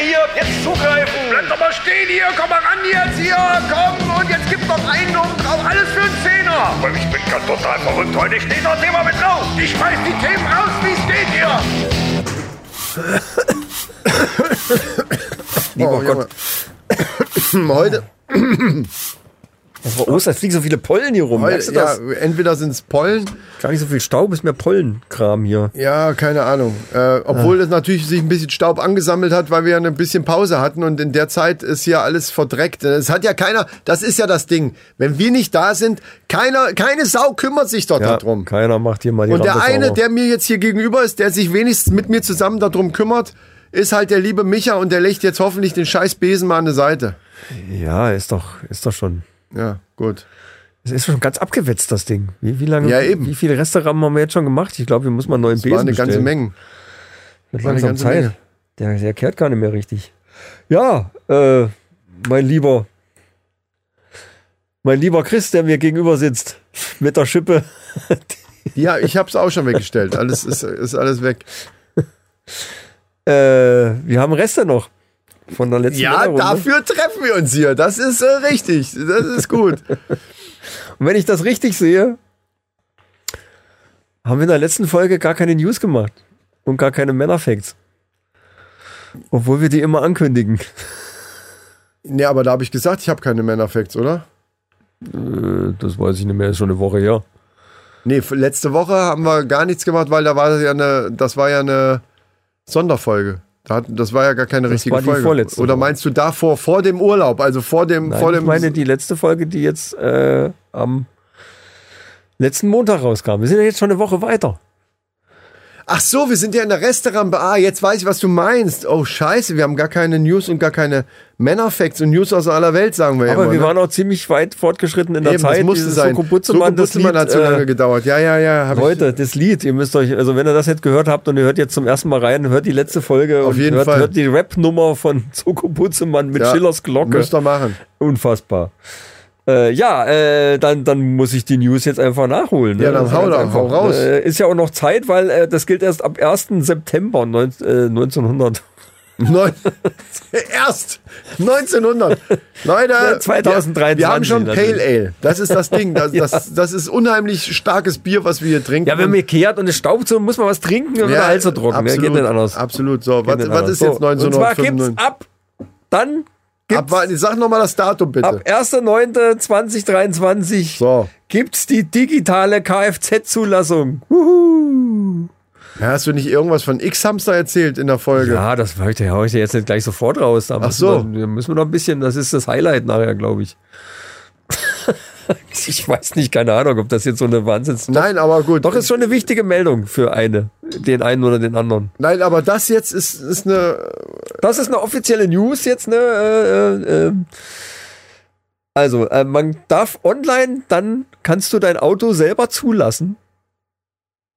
hier, jetzt zugreifen. Bleib doch mal stehen hier, komm mal ran jetzt hier, komm und jetzt gibt's noch einen oben drauf, alles für einen Zehner. Aber ich bin ganz total verrückt heute. Ich stehe das Thema mit drauf. Ich schmeiß die Themen raus, wie es geht hier. Lieber Oh, Gott. Junge. Heute, Das war Ostern, es fliegen so viele Pollen hier rum. Merkst heute du ja, das? entweder sind es Pollen, Gar nicht so viel Staub, ist mehr Pollenkram hier. ja, keine Ahnung. Äh, obwohl es natürlich sich ein bisschen Staub angesammelt hat, weil wir ja ein bisschen Pause hatten und in der Zeit ist hier alles verdreckt. Es hat ja keiner, das ist ja das Ding. Wenn wir nicht da sind, keiner, keine Sau kümmert sich dort Ja, darum. keiner macht hier mal die Und der Rampe eine, sauber. der mir jetzt hier gegenüber ist, der sich wenigstens mit mir zusammen darum kümmert, ist halt der liebe Micha und der legt jetzt hoffentlich den scheiß Besen mal an die Seite. Ja, ist doch, ist doch schon. Ja, gut. Es ist schon ganz abgewetzt, das Ding. Wie, wie lange, Ja, eben. wie viele Restaurants haben wir jetzt schon gemacht? Ich glaube, wir müssen mal einen neuen Das Besen war eine bestellen. ganze Menge. Eine langsam Zeit. Menge. Der, der kehrt gar nicht mehr richtig. Ja, äh, mein lieber, mein lieber Chris, der mir gegenüber sitzt, mit der Schippe. Ja, ich hab's auch schon weggestellt. Alles ist, ist alles weg. Äh, wir haben Reste noch von der letzten Ja, Männerrunde. dafür treffen wir uns hier. Das ist äh, richtig. Das ist gut. Und wenn ich das richtig sehe, haben wir in der letzten Folge gar keine News gemacht und gar keine Männerfacts. Obwohl wir die immer ankündigen. nee, aber da habe ich gesagt, ich habe keine Männerfacts, oder? Äh, das weiß ich nicht mehr, ist schon eine Woche her. Nee, f- letzte Woche haben wir gar nichts gemacht, weil da war das ja eine, das war ja eine Sonderfolge. Das war ja gar keine richtige war die Folge. vorletzte Oder meinst du davor, vor dem Urlaub, also vor dem, Nein, vor ich dem. meine die letzte Folge, die jetzt äh, am letzten Montag rauskam. Wir sind ja jetzt schon eine Woche weiter. Ach so, wir sind ja in der Restaurant. Ah, jetzt weiß ich, was du meinst. Oh, scheiße, wir haben gar keine News und gar keine Männerfacts und News aus aller Welt, sagen wir ja Aber immer, wir ne? waren auch ziemlich weit fortgeschritten in der Eben, Zeit. das musste Dieses sein. Soko Butzemann, das Lied, hat so lange äh, gedauert. Ja, ja, ja. Leute, das Lied, ihr müsst euch, also wenn ihr das jetzt gehört habt und ihr hört jetzt zum ersten Mal rein, hört die letzte Folge Auf und jeden hört, Fall. hört die Rap-Nummer von Soko Butzemann mit Ja, Schillers Glocke. Müsst ihr machen. Unfassbar. Äh, ja, äh, dann, dann muss ich die News jetzt einfach nachholen. Ne? Ja, dann hau da, einfach. hau raus. Äh, ist ja auch noch Zeit, weil äh, das gilt erst ab 1. September neun, äh, 1900. Neun, erst 1900. Leute, Ja, 2023 Wir, haben schon. Pale Ale. Das ist das Ding. Das, das, das ist unheimlich starkes Bier, was wir hier trinken. Ja, wenn mir kehrt und es staubt so, muss man was trinken, dann wird der Hals trocken. Absolut, Ja, geht nicht anders. Absolut. So, was, Geht was ist jetzt So, Und zwar gibt's 1995? ab, dann gibt's sag nochmal das Datum bitte. ab 1.9.2023 so. gibt's die digitale Kfz-Zulassung. Ja, hast du nicht irgendwas von X-Hamster erzählt in der Folge? Ja, das hau ich, dir jetzt nicht gleich sofort raus. Da Ach so. Wir, da müssen wir noch ein bisschen, das ist das Highlight nachher, glaube ich. ich weiß nicht, keine Ahnung, ob das jetzt so eine Wahnsinns... Nein, aber gut. Doch, ist schon eine wichtige Meldung für eine, den einen oder den anderen. Nein, aber das jetzt ist, ist eine. Das ist eine offizielle News jetzt, ne? Äh, äh, ähm. also, äh, man darf online, dann kannst du dein Auto selber zulassen.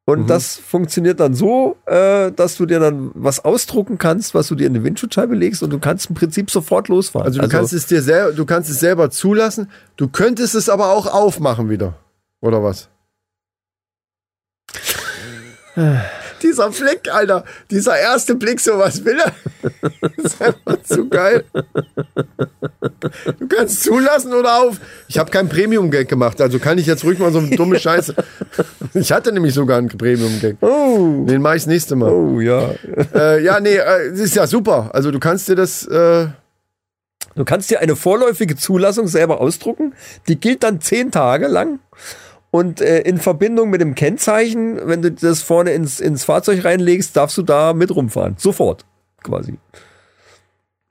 Und Mhm. das funktioniert dann so, äh, dass du dir dann was ausdrucken kannst, was du dir in die Windschutzscheibe legst und du kannst im Prinzip sofort losfahren. Also du kannst es dir selber, du kannst es selber zulassen. Du könntest es aber auch aufmachen wieder. Oder was? Dieser Blick, Alter. Dieser erste Blick, so was will er? Das ist einfach zu geil. Du kannst zulassen oder auf. Ich habe kein Premium-Gag gemacht, also kann ich jetzt ruhig mal so eine dumme Scheiße. Ich hatte nämlich sogar einen Premium-Gag. Oh, Den mache ich das nächste Mal. oh ja. Äh, ja, nee, äh, ist ja super. Also du kannst dir das. Äh, Du kannst dir eine vorläufige Zulassung selber ausdrucken. Die gilt dann zehn Tage lang. Und äh, in Verbindung mit dem Kennzeichen, wenn du das vorne ins, ins Fahrzeug reinlegst, darfst du da mit rumfahren. Sofort, quasi.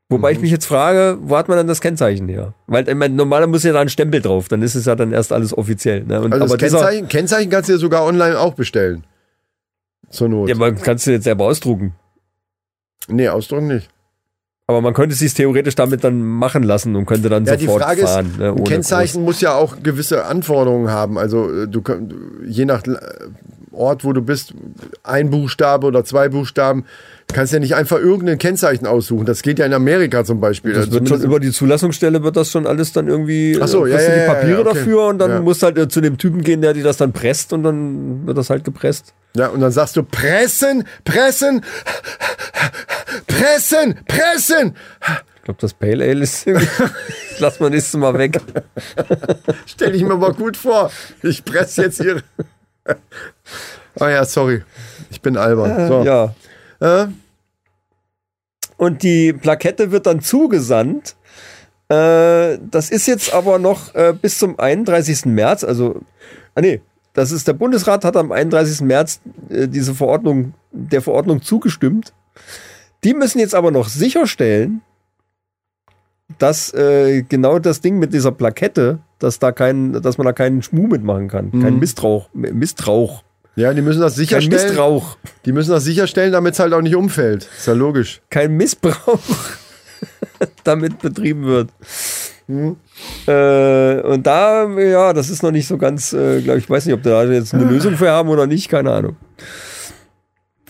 Wobei Mhm. ich mich jetzt frage, wo hat man dann das Kennzeichen her? Weil ich meine, normalerweise muss ja da ein Stempel drauf, dann ist es ja dann erst alles offiziell. Ne? Und, also aber das Kennzeichen, Kennzeichen kannst du dir sogar online auch bestellen. Zur Not. ja, man kannst du jetzt selber ausdrucken. nee, ausdrucken nicht. Aber man könnte es sich theoretisch damit dann machen lassen und könnte dann Ja, die sofort Frage fahren. ist, ne, ein Kennzeichen muss ja auch gewisse Anforderungen haben. Also äh, du je nach äh, Ort, wo du bist, ein Buchstabe oder zwei Buchstaben, kannst ja nicht einfach irgendein Kennzeichen aussuchen. Das geht ja in Amerika zum Beispiel. Das Also wird schon über die Zulassungsstelle wird das schon alles dann irgendwie. Ach so, äh, ja, ja, die Papiere ja, okay. dafür und dann Ja. musst halt äh, zu dem Typen gehen, der dir das dann presst und dann wird das halt gepresst. ja, und dann sagst du pressen, pressen, Pressen! Pressen! Ich glaube, das Pale Ale ist. Lass mal nächstes Mal weg. Stell ich mir mal gut vor. Ich presse jetzt hier. Ah ja, sorry. Ich bin albern. So. Ja. Äh, Und die Plakette wird dann zugesandt. Äh, das ist jetzt aber noch äh, bis zum 31. März. Also, ah nee, das ist der Bundesrat hat am 31. März äh, diese Verordnung, der Verordnung zugestimmt. Die müssen jetzt aber noch sicherstellen, dass äh, genau das Ding mit dieser Plakette, dass da kein, dass man da keinen Schmuh mitmachen kann, kein Mistrauch, Mistrauch, ja, die müssen das kein sicherstellen. Mistrauch. Die müssen das sicherstellen, damit es halt auch nicht umfällt. Ist ja logisch. kein Missbrauch damit betrieben wird. Äh, und da, ja, das ist noch nicht so ganz, äh, glaube ich, weiß nicht, ob da jetzt eine Lösung für haben oder nicht, keine Ahnung.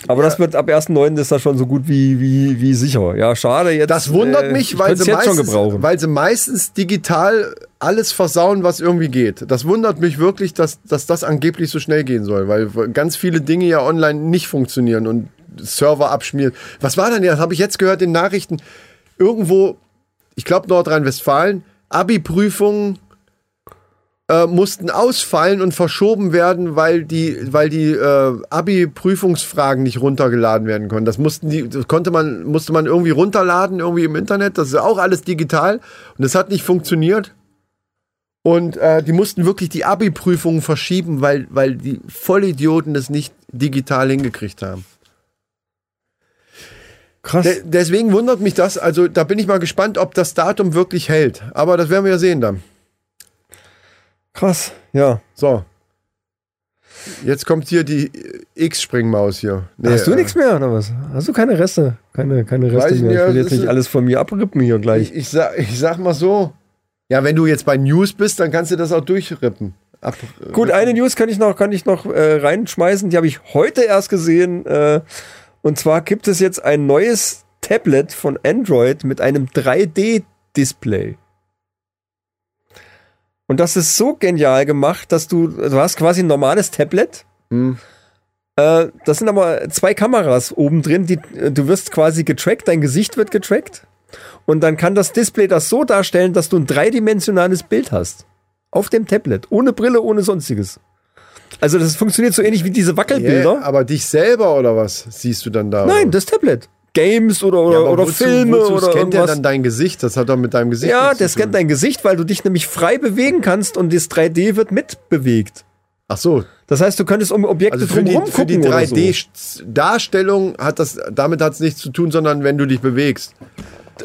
Aber das wird ab 1.9. ist das schon so gut wie, wie, wie sicher. Ja, schade jetzt. Das wundert äh, mich, ich weil sie, meistens, weil sie meistens digital alles versauen, was irgendwie geht. Das wundert mich wirklich, dass, dass das angeblich so schnell gehen soll, weil ganz viele Dinge ja online nicht funktionieren und Server abschmieren. Was war denn ja? Das habe ich jetzt gehört in Nachrichten. Irgendwo, ich glaube Nordrhein-Westfalen, Abi-Prüfungen äh, mussten ausfallen und verschoben werden, weil die, weil die äh, Abi-Prüfungsfragen nicht runtergeladen werden konnten. Das mussten die, das konnte man, musste man irgendwie runterladen, irgendwie im Internet. Das ist auch alles digital und das hat nicht funktioniert. Und äh, die mussten wirklich die Abi-Prüfungen verschieben, weil, weil die Vollidioten das nicht digital hingekriegt haben. Krass. De deswegen wundert mich das. Also da bin ich mal gespannt, ob das Datum wirklich hält. Aber das werden wir ja sehen dann. Krass, ja. So. Jetzt kommt hier die X-Springmaus hier. Nee, Hast du äh, nichts mehr oder was? Hast du keine Reste? Keine, keine Reste mehr. Ich will das jetzt nicht alles von mir abrippen hier gleich. Ich, ich, sag, ich sag mal so. Ja, wenn du jetzt bei News bist, dann kannst du das auch durchrippen. Ab, Gut, eine News kann ich noch, kann ich noch äh, reinschmeißen. Die habe ich heute erst gesehen. Äh, und zwar gibt es jetzt ein neues Tablet von Android mit einem 3D-Display. Und das ist so genial gemacht, dass du, du hast quasi ein normales Tablet. Hm. Äh, das sind aber zwei Kameras oben drin, die, äh, du wirst quasi getrackt, dein Gesicht wird getrackt. Und dann kann das Display das so darstellen, dass du ein dreidimensionales Bild hast. Auf dem Tablet. Ohne Brille, ohne sonstiges. Also das funktioniert so ähnlich wie diese Wackelbilder. Yeah, aber dich selber oder was siehst du dann da? Nein, das Tablet. Games oder, oder, Ja, oder wozu- Filme wozu oder scannt der irgendwas. dann dein Gesicht? Das hat doch mit deinem Gesicht ja, der zu tun. scannt dein Gesicht, weil du dich nämlich frei bewegen kannst und das 3D wird mitbewegt. Ach so, Das heißt, du könntest um Objekte also für die, drumherum für die gucken oder so. 3D-Darstellung hat das, damit hat es nichts zu tun, sondern wenn du dich bewegst.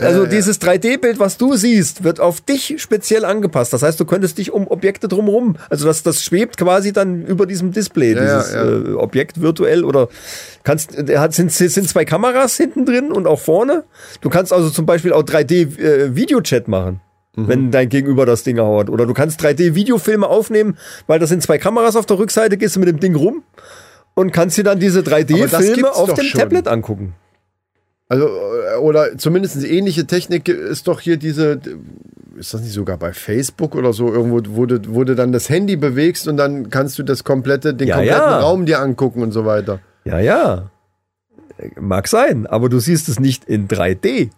Also dieses 3D-Bild, was du siehst, wird auf dich speziell angepasst. Das heißt, du könntest dich um Objekte drumherum, also das, das schwebt quasi dann über diesem Display, Ja, dieses ja, ja. Äh, Objekt virtuell oder kannst, hat, sind, sind zwei Kameras hinten drin und auch vorne. Du kannst also zum Beispiel auch 3D-Videochat machen. Mhm. Wenn dein Gegenüber das Ding haut. Oder du kannst 3D-Videofilme aufnehmen, weil das sind zwei Kameras auf der Rückseite, gehst du mit dem Ding rum und kannst dir dann diese Aber das 3D-Filme gibt's auf dem schon. Tablet angucken. Also, äh, oder zumindest ähnliche Technik ist doch hier diese, ist das nicht sogar bei Facebook oder so, irgendwo, wo du, wo du dann das Handy bewegst und dann kannst du das komplette, den Ja, kompletten ja. Raum dir angucken und so weiter. Ja, ja. Mag sein, aber du siehst es nicht in 3D.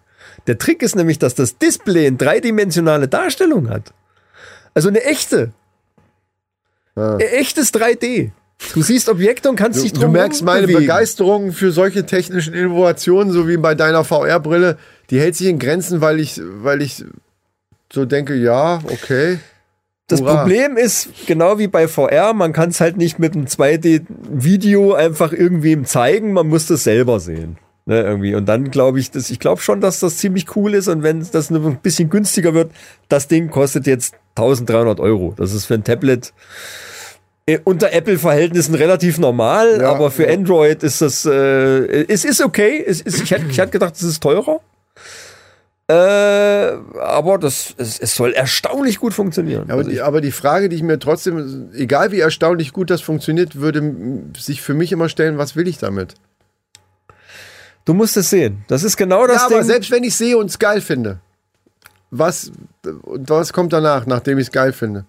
Der Trick ist nämlich, dass das Display eine dreidimensionale Darstellung hat. Also eine echte. Ja. Ein echtes 3D. Du siehst Objekte und kannst Du, dich du drum merkst meine bewegen. Begeisterung für solche technischen Innovationen, so wie bei deiner VR-Brille, die hält sich in Grenzen, weil ich, weil ich so denke, ja, okay. Das Hurra. Problem ist, genau wie bei VR, man kann es halt nicht mit einem 2D-Video einfach irgendwem zeigen, man muss das selber sehen. Ne, irgendwie. Und dann glaube ich, dass ich glaube schon, dass das ziemlich cool ist und wenn das nur ein bisschen günstiger wird, das Ding kostet jetzt 1300 Euro. Das ist für ein Tablet unter Apple-Verhältnissen relativ normal, Ja, aber für ja. Android ist das, äh, es ist okay. Es ist, ich, hätte, ich gedacht, es ist teurer. Äh, aber das, es, es soll erstaunlich gut funktionieren. Aber, Also die, aber die Frage, die ich mir trotzdem, egal wie erstaunlich gut das funktioniert, würde sich für mich immer stellen, was will ich damit? Du musst es sehen. Das ist genau das ja, Ding. aber selbst wenn ich sehe und es geil finde, was, was kommt danach, nachdem ich es geil finde?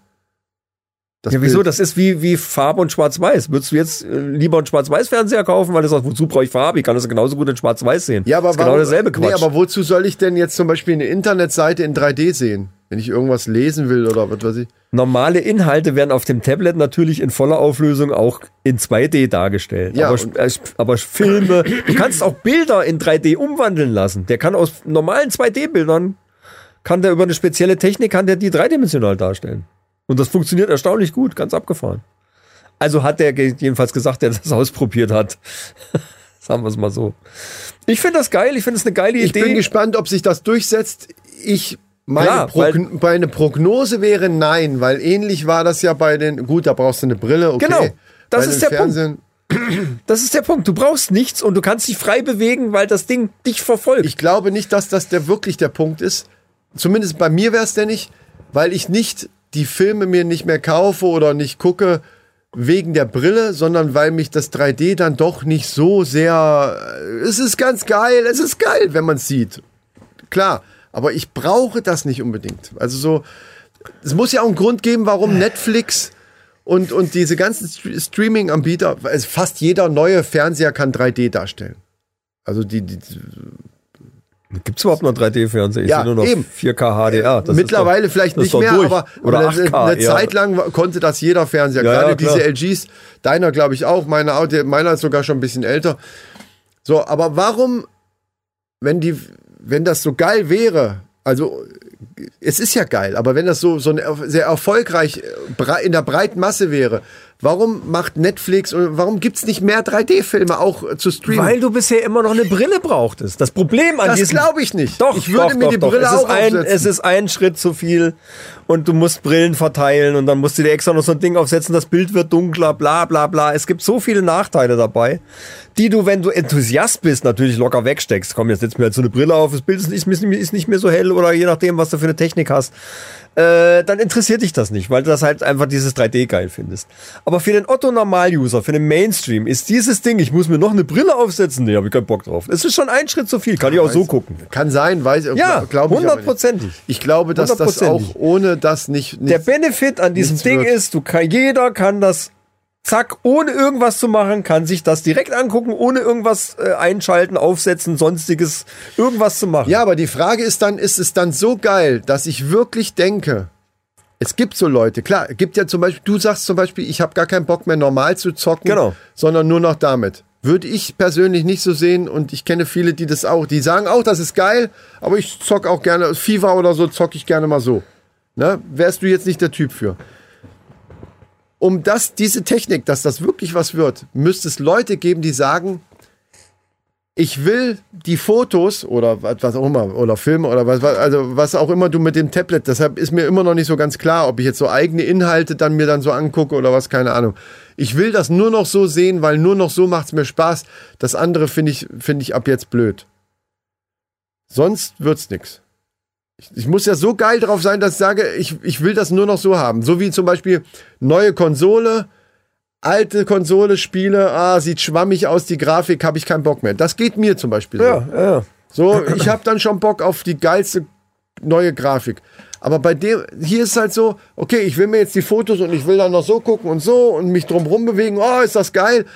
Das Ja, wieso? Bild. Das ist wie, wie Farbe und Schwarz-Weiß. Würdest du jetzt äh, lieber einen Schwarz-Weiß-Fernseher kaufen, weil du sagst, wozu brauche ich Farbe? Ich kann das genauso gut in Schwarz-Weiß sehen. Ja, aber das ist genau derselbe Quatsch. Nee, aber wozu soll ich denn jetzt zum Beispiel eine Internetseite in 3D sehen? Wenn ich irgendwas lesen will oder was weiß ich. Normale Inhalte werden auf dem Tablet natürlich in voller Auflösung auch in 2D dargestellt. Ja, aber, äh, aber Filme, du kannst auch Bilder in 3D umwandeln lassen. Der kann aus normalen 2D-Bildern, kann der über eine spezielle Technik, kann der die dreidimensional darstellen. Und das funktioniert erstaunlich gut, ganz abgefahren. Also hat der jedenfalls gesagt, der das ausprobiert hat. Sagen wir es mal so. Ich finde das geil, ich finde es eine geile Ich Idee. bin gespannt, ob sich das durchsetzt. Ich meine, Klar, Progn meine Prognose wäre nein, weil ähnlich war das ja bei den. Gut, da brauchst du eine Brille, okay. Genau, das bei ist der Punkt. Fernsehen, Das ist der Punkt. Du brauchst nichts und du kannst dich frei bewegen, weil das Ding dich verfolgt. Ich glaube nicht, dass das der wirklich der Punkt ist. Zumindest bei mir wäre es der nicht, weil ich nicht die Filme mir nicht mehr kaufe oder nicht gucke wegen der Brille, sondern weil mich das 3D dann doch nicht so sehr. Es ist ganz geil, es ist geil, wenn man es sieht. Klar, aber ich brauche das nicht unbedingt. Also so, es muss ja auch einen Grund geben, warum Netflix und, und diese ganzen St- Streaming-Anbieter, also fast jeder neue Fernseher kann 3D darstellen. Also die, die Gibt es überhaupt noch 3D-Fernseher? Ich Ja, nur noch eben. 4K HDR. Das ist Mittlerweile doch- vielleicht nicht mehr, durch. aber, Oder aber 8K. eine ja. Zeit lang konnte das jeder Fernseher. Ja, Gerade ja, diese LGs, deiner glaube ich auch, meiner meiner ist sogar schon ein bisschen älter. So, aber warum, wenn die, wenn das so geil wäre, also es ist ja geil, aber wenn das so, so eine, sehr erfolgreich äh, in der breiten Masse wäre, warum macht Netflix und warum gibt's nicht mehr 3D-Filme auch zu streamen? Weil du bisher immer noch eine Brille brauchtest. Das Problem an das diesem... glaube ich nicht. Doch, ich würde doch, mir doch, die doch. Brille es auch ein. Es ist ein Schritt zu viel und du musst Brillen verteilen und dann musst du dir extra noch so ein Ding aufsetzen, das Bild wird dunkler, bla bla bla. Es gibt so viele Nachteile dabei, die du, wenn du Enthusiast bist, natürlich locker wegsteckst. Komm, jetzt setz mir halt so eine Brille auf, das Bild ist nicht, ist nicht mehr so hell oder je nachdem, was du für eine Technik hast. Äh, dann interessiert dich das nicht, weil du das halt einfach dieses 3D geil findest. Aber für den Otto-Normal-User, für den Mainstream, ist dieses Ding, ich muss mir noch eine Brille aufsetzen, nee, hab ich keinen Bock drauf. Es ist schon ein Schritt zu viel, kann ich auch so gucken. Kann sein, weiß Ja, glaube ich. nicht. hundertprozentig. Ich glaube, dass das auch ohne das nicht. Der Benefit an diesem Ding wird. ist, du kann, jeder kann das zack, ohne irgendwas zu machen, kann sich das direkt angucken, ohne irgendwas äh, einschalten, aufsetzen, sonstiges, irgendwas zu machen. ja, aber die Frage ist dann, ist es dann so geil, dass ich wirklich denke, es gibt so Leute, klar, gibt ja zum Beispiel, du sagst zum Beispiel, ich habe gar keinen Bock mehr normal zu zocken, Genau. sondern nur noch damit. Würde ich persönlich nicht so sehen und ich kenne viele, die das auch, die sagen auch, das ist geil, aber ich zock auch gerne, FIFA oder so zock ich gerne mal so. Ne? Wärst du jetzt nicht der Typ für. Um das, diese Technik, dass das wirklich was wird, müsste es Leute geben, die sagen, ich will die Fotos oder was auch immer oder Filme oder was, also was auch immer du mit dem Tablet, deshalb ist mir immer noch nicht so ganz klar, ob ich jetzt so eigene Inhalte dann mir dann so angucke oder was, keine Ahnung. Ich will das nur noch so sehen, weil nur noch so macht's mir Spaß. Das andere finde ich finde ich ab jetzt blöd. Sonst wird's nix. Ich, ich muss ja so geil drauf sein, dass ich sage, ich, ich will das nur noch so haben. So wie zum Beispiel neue Konsole, alte Konsole, Spiele, ah, sieht schwammig aus, die Grafik, habe ich keinen Bock mehr. Das geht mir zum Beispiel so. ja, ja. So, ich habe dann schon Bock auf die geilste neue Grafik. Aber bei dem, hier ist halt so, okay, ich will mir jetzt die Fotos und ich will dann noch so gucken und so und mich drumrum bewegen, oh, ist das geil.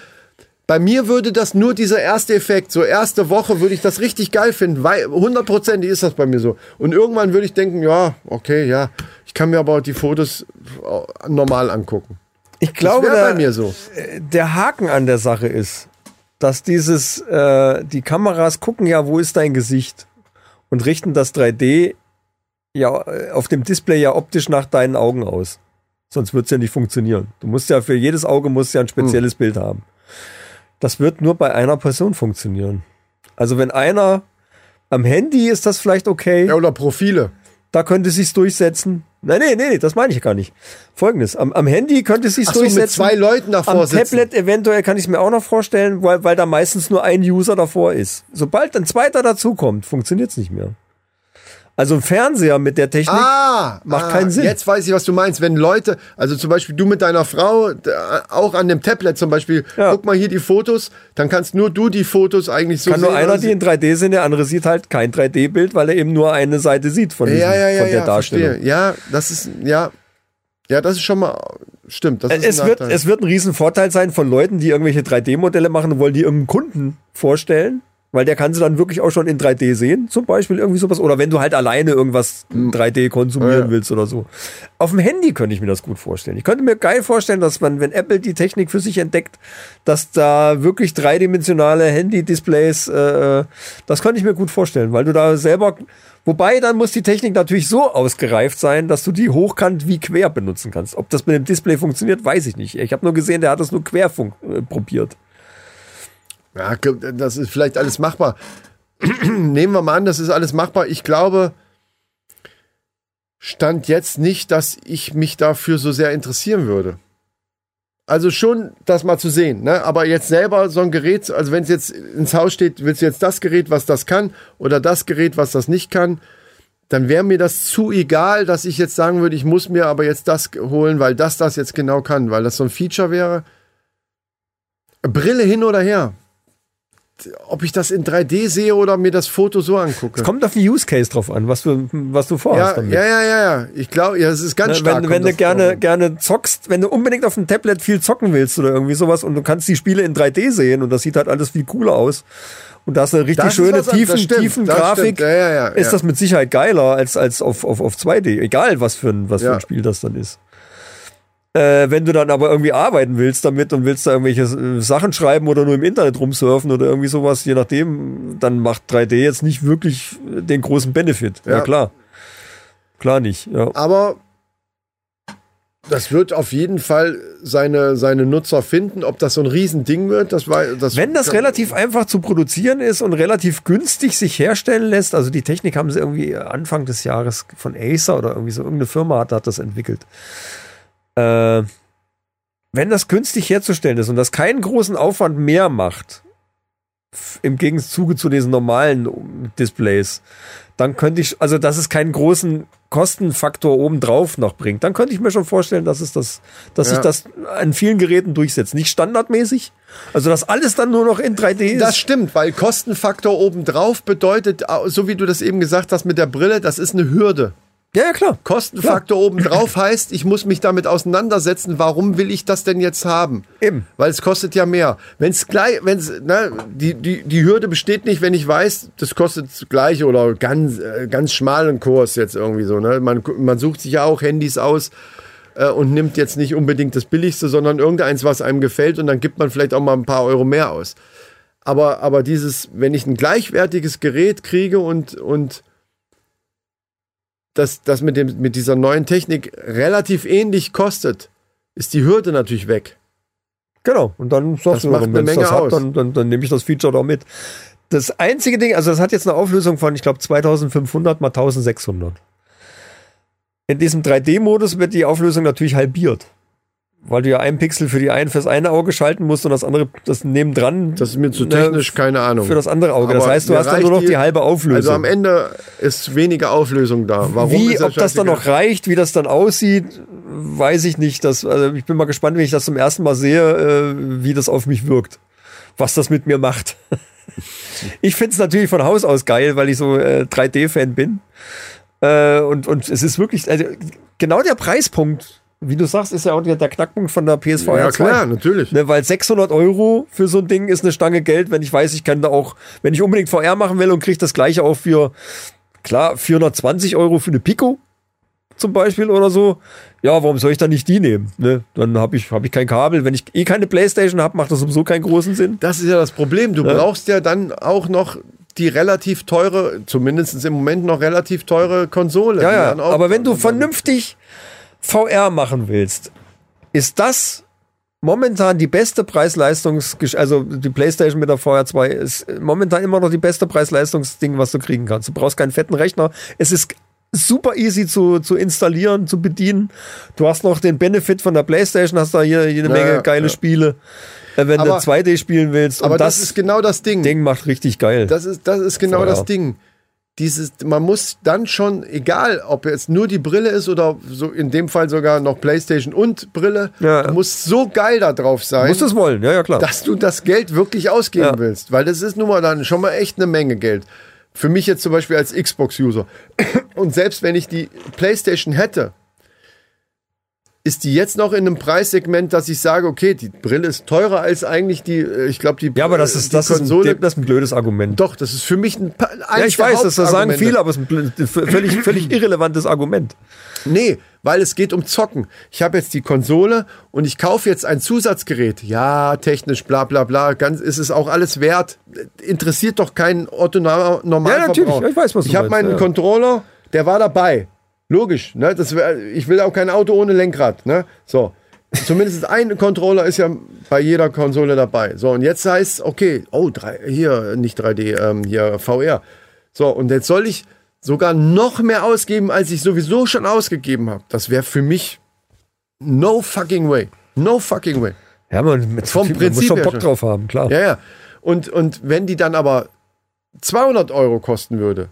Bei mir würde das nur dieser erste Effekt, so erste Woche würde ich das richtig geil finden, weil hundertprozentig ist das bei mir so. Und irgendwann würde ich denken, ja, okay, ja, ich kann mir aber auch die Fotos äh, normal angucken. Ich glaube, der, mir so. der Haken an der Sache ist, dass dieses, äh, die Kameras gucken ja, wo ist dein Gesicht und richten das 3D ja äh, auf dem Display ja optisch nach deinen Augen aus. Sonst wird's ja nicht funktionieren. Du musst ja für jedes Auge musst ja ein spezielles Bild haben. Das wird nur bei einer Person funktionieren. Also wenn einer am Handy ist das vielleicht okay. Ja, oder Profile. Da könnte es sich durchsetzen. Nein, nee, nee, das meine ich gar nicht. Folgendes, am, am Handy könnte es sich so, mit durchsetzen. zwei Leuten davor Am sitzen. Tablet eventuell kann ich es mir auch noch vorstellen, weil, weil da meistens nur ein User davor ist. Sobald ein zweiter dazukommt, funktioniert es nicht mehr. Also ein Fernseher mit der Technik. Ah, Macht ah, keinen Sinn. Jetzt weiß ich, was du meinst. Wenn Leute, also zum Beispiel du mit deiner Frau, d- auch an dem Tablet zum Beispiel, Ja. guck mal hier die Fotos, dann kannst nur du die Fotos eigentlich so kann sehen. nur einer die in 3D sehen, der andere sieht halt kein 3D-Bild, weil er eben nur eine Seite sieht von, diesem, ja, ja, von der Darstellung. verstehe. Ja, das ist, ja, Ja, das ist schon mal, stimmt. Das ist Es ein wird, es wird ein Riesenvorteil sein von Leuten, die irgendwelche 3D-Modelle machen und wollen die irgendeinem Kunden vorstellen. Weil der kann sie dann wirklich auch schon in 3D sehen, zum Beispiel irgendwie sowas. Oder wenn du halt alleine irgendwas 3D konsumieren Ja, ja. willst oder so. Auf dem Handy könnte ich mir das gut vorstellen. Ich könnte mir geil vorstellen, dass man, wenn Apple die Technik für sich entdeckt, dass da wirklich dreidimensionale Handy-Displays, äh, das könnte ich mir gut vorstellen, weil du da selber, wobei dann muss die Technik natürlich so ausgereift sein, dass du die hochkant wie quer benutzen kannst. Ob das mit dem Display funktioniert, weiß ich nicht. Ich habe nur gesehen, der hat das nur quer äh, probiert. Ja, das ist vielleicht alles machbar. Nehmen wir mal an, das ist alles machbar. Ich glaube, stand jetzt nicht, dass ich mich dafür so sehr interessieren würde. Also schon das mal zu sehen, ne? Aber jetzt selber so ein Gerät, also wenn es jetzt ins Haus steht, willst du jetzt das Gerät, was das kann, oder das Gerät, was das nicht kann, dann wäre mir das zu egal, dass ich jetzt sagen würde, ich muss mir aber jetzt das holen, weil das das jetzt genau kann, weil das so ein Feature wäre. Brille hin oder her. Ob ich das in 3D sehe oder mir das Foto so angucke. Es kommt auf den Use Case drauf an, was du, was du vorhast ja, damit. ja, ja, ja, ja. Ich glaube, ja, es ist ganz Ne, stark. wenn, wenn du gerne, gerne zockst, wenn du unbedingt auf dem Tablet viel zocken willst oder irgendwie sowas und du kannst die Spiele in 3D sehen und das sieht halt alles viel cooler aus und da hast eine richtig Das schöne was tiefen, stimmt, tiefen Grafik. Ja, ja, ja, ist das mit Sicherheit geiler als, als auf, auf, auf 2D, egal was für ein, was für ein Spiel das dann ist. Äh, wenn du dann aber irgendwie arbeiten willst damit und willst da irgendwelche äh, Sachen schreiben oder nur im Internet rumsurfen oder irgendwie sowas, je nachdem, dann macht 3D jetzt nicht wirklich den großen Benefit. Ja, Ja. klar. Klar nicht. Ja. Aber das wird auf jeden Fall seine, seine Nutzer finden. Ob das so ein Riesending wird, das war. Das Wenn das relativ einfach zu produzieren ist und relativ günstig sich herstellen lässt, also die Technik haben sie irgendwie Anfang des Jahres von Acer oder irgendwie so irgendeine Firma hat, hat das entwickelt. Äh, wenn das günstig herzustellen ist und das keinen großen Aufwand mehr macht, im Gegenzug zu diesen normalen Displays, dann könnte ich, also dass es keinen großen Kostenfaktor obendrauf noch bringt, dann könnte ich mir schon vorstellen, dass es das, dass Ja. sich das an vielen Geräten durchsetzt. Nicht standardmäßig, also dass alles dann nur noch in 3D ist. Das stimmt, weil Kostenfaktor obendrauf bedeutet, so wie du das eben gesagt hast mit der Brille, das ist eine Hürde. Ja, ja, klar. Kostenfaktor obendrauf heißt, ich muss mich damit auseinandersetzen, warum will ich das denn jetzt haben? Eben. Weil es kostet ja mehr. Wenn es gleich, wenn es, ne, die, die, die Hürde besteht nicht, wenn ich weiß, das kostet gleich oder ganz, äh, ganz schmalen Kurs jetzt irgendwie so, ne? Man, man sucht sich ja auch Handys aus äh, und nimmt jetzt nicht unbedingt das billigste, sondern irgendeins, was einem gefällt und dann gibt man vielleicht auch mal ein paar Euro mehr aus. Aber, aber dieses, wenn ich ein gleichwertiges Gerät kriege und, und das, das mit, dem, mit dieser neuen Technik relativ ähnlich kostet, ist die Hürde natürlich weg. Genau. Und dann Das sagst du, macht wenn Menge das aus. dann, dann, dann nehme ich das Feature doch mit. Das einzige Ding, also das hat jetzt eine Auflösung von, ich glaube, 2500 mal 1600. In diesem 3D-Modus wird die Auflösung natürlich halbiert. Weil du ja ein Pixel für die einen fürs eine Auge schalten musst und das andere, das nebendran. Das ist mir zu ne, technisch, keine Ahnung. Für das andere Auge. das Aber heißt, du hast dann nur noch die, halbe Auflösung. Also am Ende ist weniger Auflösung da. Warum wie, ist ja ob das dann noch reicht, wie das dann aussieht, weiß ich nicht. Das, also ich bin mal gespannt, wenn ich das zum ersten Mal sehe, äh, wie das auf mich wirkt. Was das mit mir macht. ich finde es natürlich von Haus aus geil, weil ich so äh, 3D-Fan bin. Äh, und, und es ist wirklich, also genau der Preispunkt, wie du sagst, ist ja auch der, Knackpunkt von der PSVR Ja, 2. klar, natürlich. Ne, weil 600 Euro für so ein Ding ist eine Stange Geld, wenn ich weiß, ich kann da auch, wenn ich unbedingt VR machen will und kriege das gleiche auch für, klar, 420 Euro für eine Pico zum Beispiel oder so. Ja, warum soll ich dann nicht die nehmen? Ne? Dann habe ich, hab ich kein Kabel. Wenn ich eh keine Playstation habe, macht das sowieso keinen großen Sinn. Das ist ja das Problem. Du brauchst ja dann auch noch die relativ teure, zumindest im Moment noch relativ teure Konsole. Ja, ja. Aber wenn du vernünftig VR machen willst, ist das momentan die beste Preis-Leistungs, also die PlayStation mit der VR 2 ist momentan immer noch die beste Preis-Leistungsding, was du kriegen kannst. Du brauchst keinen fetten Rechner. Es ist super easy zu, zu installieren, zu bedienen. Du hast noch den Benefit von der PlayStation, hast da hier jede Ja, Menge geile ja. Spiele, äh, wenn Aber- du 2D spielen willst. aber das, das, ist genau das Ding. Ding macht richtig geil. Das ist, das ist genau Voll, das. Ding. Dieses, man muss dann schon, egal ob jetzt nur die Brille ist oder so in dem Fall sogar noch Playstation und Brille, Ja. du musst so geil da drauf sein, Musst es wollen, ja, ja, klar. dass du das Geld wirklich ausgeben Ja. willst. Weil das ist nun mal dann schon mal echt eine Menge Geld. Für mich jetzt zum Beispiel als Xbox-User. Und selbst wenn ich die Playstation hätte, ist die jetzt noch in einem Preissegment, dass ich sage, okay, die Brille ist teurer als eigentlich die, äh, ich glaube, die Ja, aber das äh, ist, die das ist, Konsole. ein, das ist ein blödes Argument. Doch, das ist für mich ein pa- ja, ich weiß, das sagen viele, aber es ist ein völlig, völlig irrelevantes Argument. Nee, weil es geht um Zocken. Ich habe jetzt die Konsole und ich kaufe jetzt ein Zusatzgerät. Ja, technisch, bla bla bla, ganz ist es auch alles wert. Interessiert doch keinen Otto normal Ja, natürlich, ich weiß, was du Ich habe meinen ja. Controller, der war dabei. Logisch, ne? Das wär, ich will auch kein Auto ohne Lenkrad, ne? So. Zumindest ein Controller ist ja bei jeder Konsole dabei. So, und jetzt heißt okay, oh, drei, hier, nicht 3D, ähm, hier VR. So, und jetzt soll ich sogar noch mehr ausgeben, als ich sowieso schon ausgegeben habe. Das wäre für mich no fucking way. No fucking way. Ja, man, mit Vom man muss Prinzip schon Bock drauf haben, klar. Ja, ja. Und, und wenn die dann aber 200 Euro kosten würde,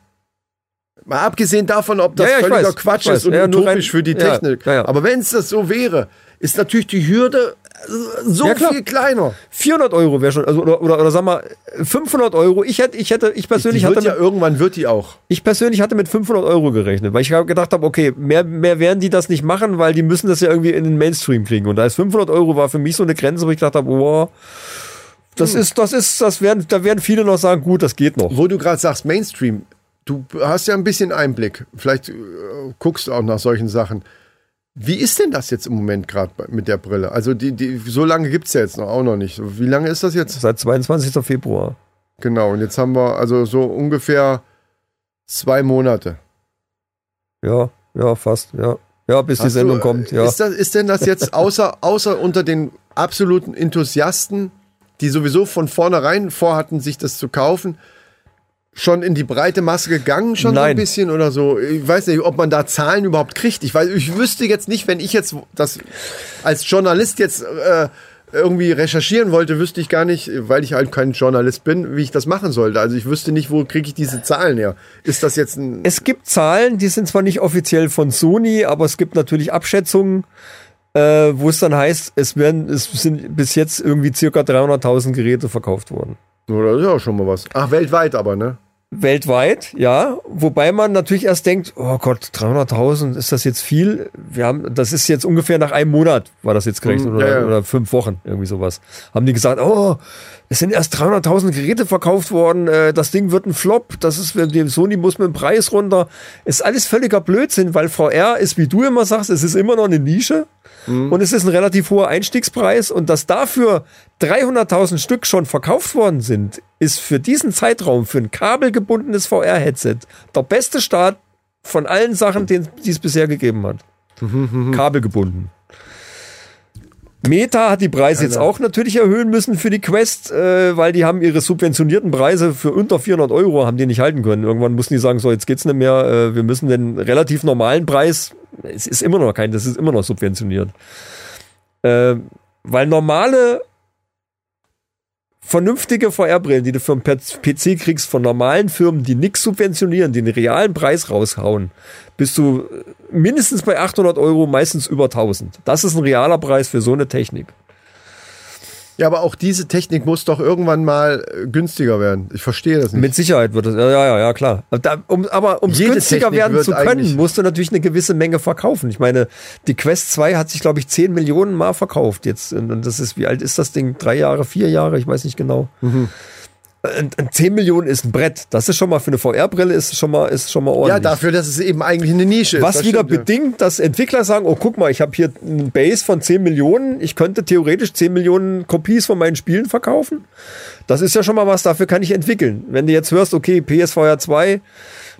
mal abgesehen davon, ob das Ja, ja, völliger weiß, Quatsch ist und Ja, utopisch rein- für die Technik, ja, aber wenn es das so wäre, ist natürlich die Hürde äh, so Ja, viel kleiner. 400 Euro wäre schon, also, oder, oder, oder sag mal, 500 Euro. Ich hätte, ich hätte, ich persönlich hatte ja mit, irgendwann wird die auch. ich persönlich hatte mit 500 Euro gerechnet, weil ich gedacht habe, okay, mehr, mehr werden die das nicht machen, weil die müssen das ja irgendwie in den Mainstream kriegen. Und da ist 500 Euro war für mich so eine Grenze, wo ich gedacht habe, wow, das Hm. ist, das ist, das werden, da werden viele noch sagen, gut, das geht noch. Wo du gerade sagst, Mainstream, du hast ja ein bisschen Einblick. Vielleicht äh, guckst du auch nach solchen Sachen. Wie ist denn das jetzt im Moment gerade mit der Brille? Also die, die, so lange gibt es ja jetzt noch auch noch nicht. Wie lange ist das jetzt? Seit 22. Februar. Genau, und jetzt haben wir also so ungefähr zwei Monate. Ja, ja, fast, ja. Ja, bis die Hast Sendung du, kommt, ja. Ist, das, ist denn das jetzt außer, außer unter den absoluten Enthusiasten, die sowieso von vornherein vorhatten, sich das zu kaufen, schon in die breite Masse gegangen, schon so ein Nein. bisschen oder so? Ich weiß nicht, ob man da Zahlen überhaupt kriegt. Ich weiß, ich wüsste jetzt nicht, wenn ich jetzt das als Journalist jetzt äh, irgendwie recherchieren wollte, wüsste ich gar nicht, weil ich halt kein Journalist bin, wie ich das machen sollte. Also ich wüsste nicht, wo kriege ich diese Zahlen her? Ist das jetzt ein Es gibt Zahlen, die sind zwar nicht offiziell von Sony, aber es gibt natürlich Abschätzungen, äh, wo es dann heißt, es werden, es sind bis jetzt irgendwie circa 300.000 Geräte verkauft worden. Oder ist ja auch schon mal was? Ach, weltweit aber, ne? Weltweit, ja. Wobei man natürlich erst denkt, oh Gott, 300.000, ist das jetzt viel? Wir haben, das ist jetzt ungefähr nach einem Monat, war das jetzt gerechnet, oder, ja, ja. oder fünf Wochen, irgendwie sowas. Haben die gesagt, oh, es sind erst 300.000 Geräte verkauft worden, äh, das Ding wird ein Flop, das ist, dem Sony muss mit dem Preis runter. Ist alles völliger Blödsinn, weil VR ist, wie du immer sagst, es ist immer noch eine Nische. Mhm. Und es ist ein relativ hoher Einstiegspreis und dass dafür 300.000 Stück schon verkauft worden sind, ist für diesen Zeitraum für ein kabelgebundenes VR-Headset der beste Start von allen Sachen, die es bisher gegeben hat. Kabelgebunden. Meta hat die Preise jetzt auch natürlich erhöhen müssen für die Quest, äh, weil die haben ihre subventionierten Preise für unter 400 Euro haben die nicht halten können. Irgendwann mussten die sagen, so jetzt geht's nicht mehr, äh, wir müssen den relativ normalen Preis, es ist immer noch kein, das ist immer noch subventioniert. Äh, weil normale vernünftige VR-Brillen, die du für einen PC kriegst von normalen Firmen, die nichts subventionieren, die einen realen Preis raushauen, bist du mindestens bei 800 Euro, meistens über 1000. Das ist ein realer Preis für so eine Technik. Ja, aber auch diese Technik muss doch irgendwann mal äh, günstiger werden. Ich verstehe das nicht. Mit Sicherheit wird es, ja, ja, ja, klar. Aber Da, um, aber um günstiger Technik werden zu können, musst du natürlich eine gewisse Menge verkaufen. Ich meine, die Quest 2 hat sich, glaube ich, 10 Millionen Mal verkauft jetzt. Und und das ist, wie alt ist das Ding? Drei Jahre, vier Jahre? Ich weiß nicht genau. Mhm. Und, und 10 Millionen ist ein Brett. Das ist schon mal für eine VR-Brille ist schon mal, ist schon mal ordentlich. ja, dafür, dass es eben eigentlich eine Nische ist. Was wieder stimmt, bedingt, dass Entwickler sagen, oh guck mal, ich habe hier einen Base von 10 Millionen, ich könnte theoretisch 10 Millionen Kopies von meinen Spielen verkaufen. Das ist ja schon mal was, dafür kann ich entwickeln. Wenn du jetzt hörst, okay, PSVR 2,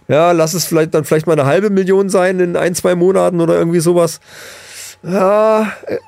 ja, lass es vielleicht dann vielleicht mal eine halbe Million sein in ein, zwei Monaten oder irgendwie sowas. Ja, äh,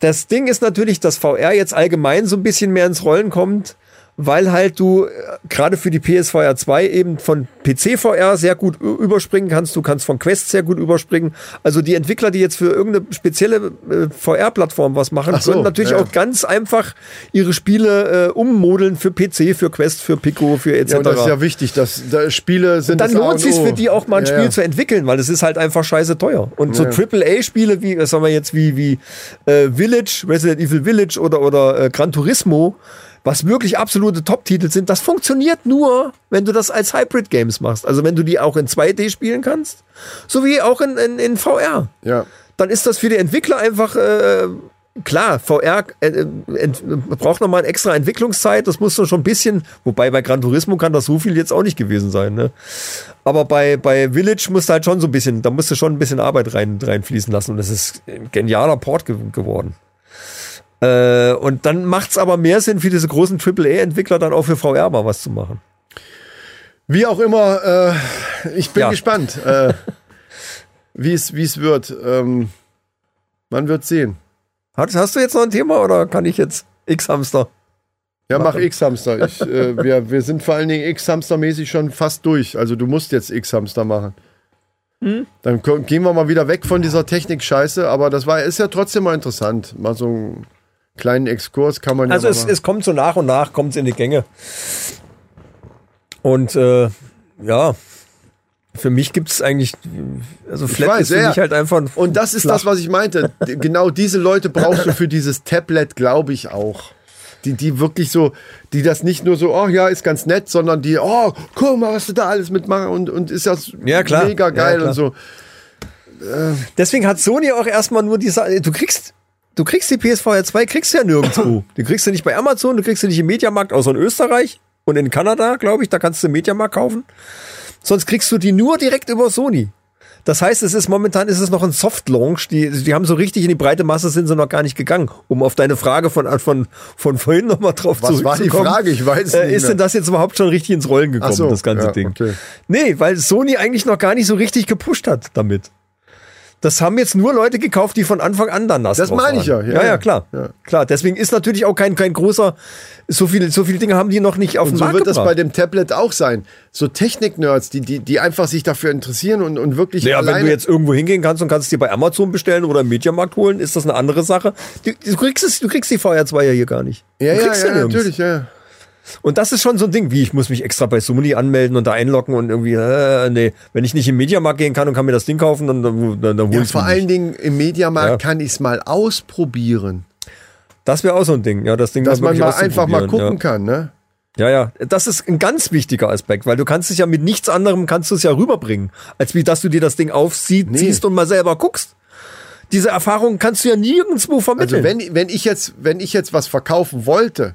das Ding ist natürlich, dass VR jetzt allgemein so ein bisschen mehr ins Rollen kommt, weil halt du äh, gerade für die PSVR 2 eben von PC-VR sehr gut überspringen kannst. Du kannst von Quest sehr gut überspringen. Also die Entwickler, die jetzt für irgendeine spezielle äh, VR-Plattform was machen, Ach so, können natürlich ja. auch ganz einfach ihre Spiele äh, ummodeln für PC, für Quest, für Pico, für etc. Ja, und das ist ja wichtig, dass da Spiele sind. dann das A lohnt und sich für die auch mal ein Ja, Spiel ja. zu entwickeln, weil es ist halt einfach scheiße teuer. Und so. AAA-Spiele wie, was sagen wir jetzt, wie, wie äh, Village, Resident Evil Village oder, oder äh, Gran Turismo, was wirklich absolute Top-Titel sind, das funktioniert nur, wenn du das als Hybrid-Games machst. Also wenn du die auch in 2D spielen kannst, sowie auch in, in, in VR. Ja. dann ist das für die Entwickler einfach äh, klar, VR äh, äh, braucht nochmal extra Entwicklungszeit, das muss schon ein bisschen, wobei bei Gran Turismo kann das so viel jetzt auch nicht gewesen sein, ne? Aber bei, bei Village musst du halt schon so ein bisschen, da musst du schon ein bisschen Arbeit rein, reinfließen lassen und das ist ein genialer Port ge geworden. Äh, und dann macht's aber mehr Sinn für diese großen AAA-Entwickler dann auch für VR mal was zu machen. Wie auch immer, äh, ich bin Ja. gespannt, äh, wie es es wird. Ähm, man wird sehen. Hast, hast du jetzt noch ein Thema oder kann ich jetzt X-Hamster? Ja, mach. X-Hamster. Äh, wir, wir sind vor allen Dingen X-Hamster-mäßig schon fast durch. Also du musst jetzt X-Hamster machen. Hm? Dann gehen wir mal wieder weg von dieser Technik-Scheiße, aber das war, ist ja trotzdem mal interessant. Mal so einen kleinen Exkurs kann man Also ja es, mal es kommt so nach und nach, kommt es in die Gänge. Und äh, ja, für mich gibt es eigentlich, also Flat weiß, ist für ja, mich ja. halt einfach ein Und das ist flach. das, was ich meinte. Genau diese Leute brauchst du für dieses Tablet, glaube ich auch. Die, die wirklich so, die das nicht nur so, oh ja, ist ganz nett, sondern die, oh, guck mal, was du da alles mitmachst und, und ist das Ja, klar. mega Ja, geil klar. und so. Deswegen hat Sony auch erstmal nur die du kriegst du kriegst die PSVR 2 kriegst du ja nirgendwo. die kriegst du nicht bei Amazon, du kriegst sie nicht im Mediamarkt außer in Österreich und in Kanada, glaube ich, da kannst du im Mediamarkt kaufen. Sonst kriegst du die nur direkt über Sony. Das heißt, es ist momentan ist es noch ein Soft Launch. Die, die haben so richtig in die breite Masse sind sie noch gar nicht gegangen. Um auf deine Frage von von von vorhin noch mal drauf Was war die zurückzukommen. Frage? Ich weiß äh, nicht Ist mehr. denn das jetzt überhaupt schon richtig ins Rollen gekommen, so, das ganze ja, Ding? okay. Nee, weil Sony eigentlich noch gar nicht so richtig gepusht hat damit. Das haben jetzt nur Leute gekauft, die von Anfang an dann Das drauf meine ich ja, ja, Ja, ja, ja. klar. Ja. Klar, deswegen ist natürlich auch kein, kein großer, so viele, so viele Dinge haben die noch nicht auf den so Markt wird das gebracht. bei dem Tablet auch sein. So Technik-Nerds, die, die, die einfach sich dafür interessieren und, und wirklich Naja, wenn du jetzt irgendwo hingehen kannst und kannst es dir bei Amazon bestellen oder im Mediamarkt holen, ist das eine andere Sache. Du, du, kriegst, es, du kriegst die VR2 ja hier gar nicht. ja, du ja, kriegst ja, nirgends. natürlich, ja. Ja. Und das ist schon so ein Ding, wie ich muss mich extra bei Sony anmelden und da einloggen und irgendwie, äh, nee, wenn ich nicht im Mediamarkt gehen kann und kann mir das Ding kaufen, dann, dann, dann, dann hol Ja, ich's vor allen nicht. Dingen im Mediamarkt Ja. kann ich es mal ausprobieren. Das wäre auch so ein Ding, ja, das Ding Dass man mal einfach mal gucken kann, ne? Ja. ja, ja, das ist ein ganz wichtiger Aspekt, weil du kannst es ja mit nichts anderem kannst du es ja rüberbringen, als wie dass du dir das Ding aufziehst, Nee. und mal selber guckst. Diese Erfahrung kannst du ja nirgendwo vermitteln. Also wenn, wenn ich jetzt, wenn ich jetzt was verkaufen wollte,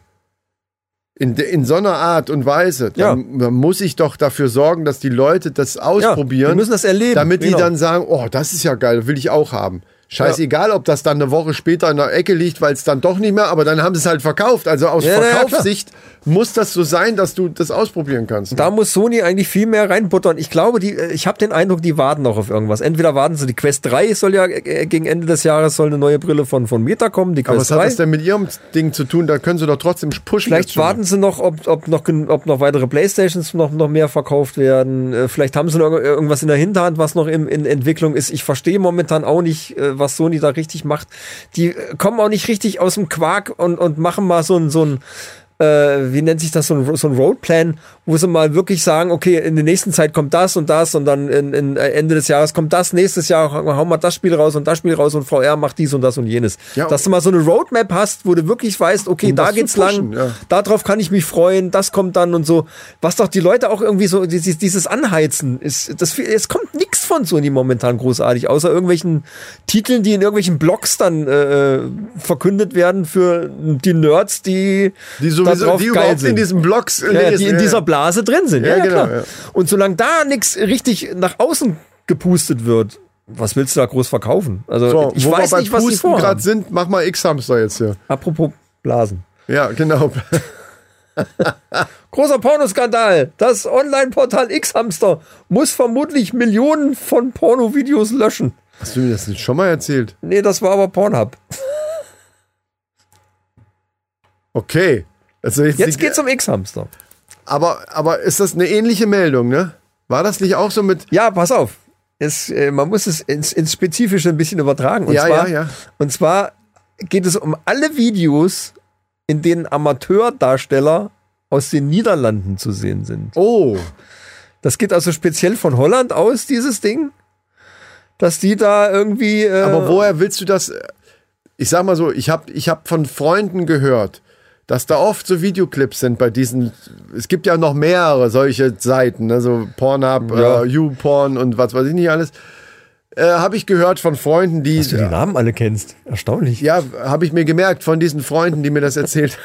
in, de, in so einer Art und Weise, dann, dann muss ich doch dafür sorgen, dass die Leute das ausprobieren. die müssen das erleben, Damit die genau. dann sagen, oh, das ist ja geil, will ich auch haben. Scheißegal, ob das dann eine Woche später in der Ecke liegt, weil es dann doch nicht mehr, aber dann haben sie es halt verkauft. Also aus Ja, na ja. Verkaufssicht muss das so sein, dass du das ausprobieren kannst. Da muss Sony eigentlich viel mehr reinbuttern. Ich glaube, die, äh, ich habe den Eindruck, die warten noch auf irgendwas. Entweder warten sie, die Quest 3 soll ja äh, gegen Ende des Jahres soll eine neue Brille von, von Meta kommen, die aber Quest was hat 3. das denn mit ihrem Ding zu tun? Da können sie doch trotzdem pushen. Vielleicht warten sie noch, ob, ob, noch, ob noch weitere Playstations noch, noch mehr verkauft werden. Äh, Vielleicht haben sie noch irg- irgendwas in der Hinterhand, was noch in, in Entwicklung ist. Ich verstehe momentan auch nicht, äh, was Sony da richtig macht. Die äh, kommen auch nicht richtig aus dem Quark und, und machen mal so ein, so ein äh, wie nennt sich das, so ein, so ein Roadplan, wo sie mal wirklich sagen, okay, in der nächsten Zeit kommt das und das und dann in, in äh, Ende des Jahres kommt das, nächstes Jahr hauen wir das Spiel raus und das Spiel raus und VR macht dies und das und jenes. Ja, Dass du mal so eine Roadmap hast, wo du wirklich weißt, okay, Um da geht's pushen, lang, ja. darauf kann ich mich freuen, das kommt dann und so. Was doch die Leute auch irgendwie so, dieses, dieses Anheizen ist, das, es kommt nichts von Sony momentan großartig, außer irgendwelchen Titeln, die in irgendwelchen Blogs dann äh, verkündet werden für die Nerds, die, die da sowieso, drauf die geil überhaupt sind. in diesen Blogs ja, lesen, die in ja. dieser Blase drin sind. Ja, Ja, genau, klar. Und solange da nichts richtig nach außen gepustet wird, was willst du da groß verkaufen? Also So, ich weiß nicht, was die Pusten vorhaben. gerade sind, mach mal X-Hamster jetzt hier. Apropos Blasen. Ja, genau. Großer Pornoskandal. Das Online-Portal X-Hamster muss vermutlich Millionen von Pornovideos löschen. Hast du mir das nicht schon mal erzählt? Nee, das war aber Pornhub. Okay. Also jetzt Jetzt geht's um X-Hamster. aber, aber ist das eine ähnliche Meldung, ne? War das nicht auch so mit. Ja, pass auf. Es, äh, man muss es ins, ins Spezifische ein bisschen übertragen. Und Ja, zwar, ja, ja. Und zwar geht es um alle Videos, in denen Amateurdarsteller aus den Niederlanden zu sehen sind. Oh, Das geht also speziell von Holland aus, dieses Ding. Dass die da irgendwie. Äh, aber woher willst du das? Ich sag mal so, ich habe ich hab von Freunden gehört, dass da oft so Videoclips sind bei diesen. Es gibt ja noch mehrere solche Seiten, ne? so Pornhub, Ja. äh, YouPorn und was weiß ich nicht alles. äh, habe ich gehört von Freunden, die, Dass du die Namen alle kennst. Erstaunlich. ja, habe ich mir gemerkt von diesen Freunden, die mir das erzählt.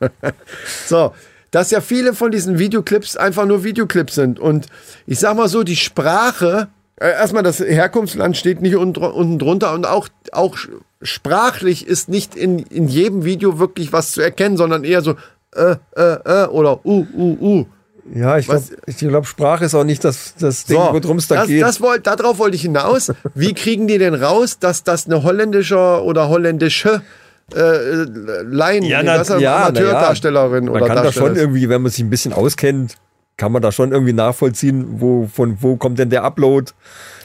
so, dass ja viele von diesen Videoclips einfach nur Videoclips sind. Und ich sag mal so, die Sprache, äh, erstmal das Herkunftsland steht nicht unten, unten drunter und auch, auch sprachlich ist nicht in, in jedem Video wirklich was zu erkennen, sondern eher so äh, äh, äh oder uh, uh, uh. Ja, ich glaube, glaub, Sprache ist auch nicht das, das Ding, worum es da das, geht. das wollt, darauf wollte ich hinaus. Wie kriegen die denn raus, dass das eine holländische oder holländische äh, Laien, ja, na, ja, na ja. Amateurdarstellerin Man oder kann da schon irgendwie, wenn man sich ein bisschen auskennt, kann man da schon irgendwie nachvollziehen, wo, von wo kommt denn der Upload?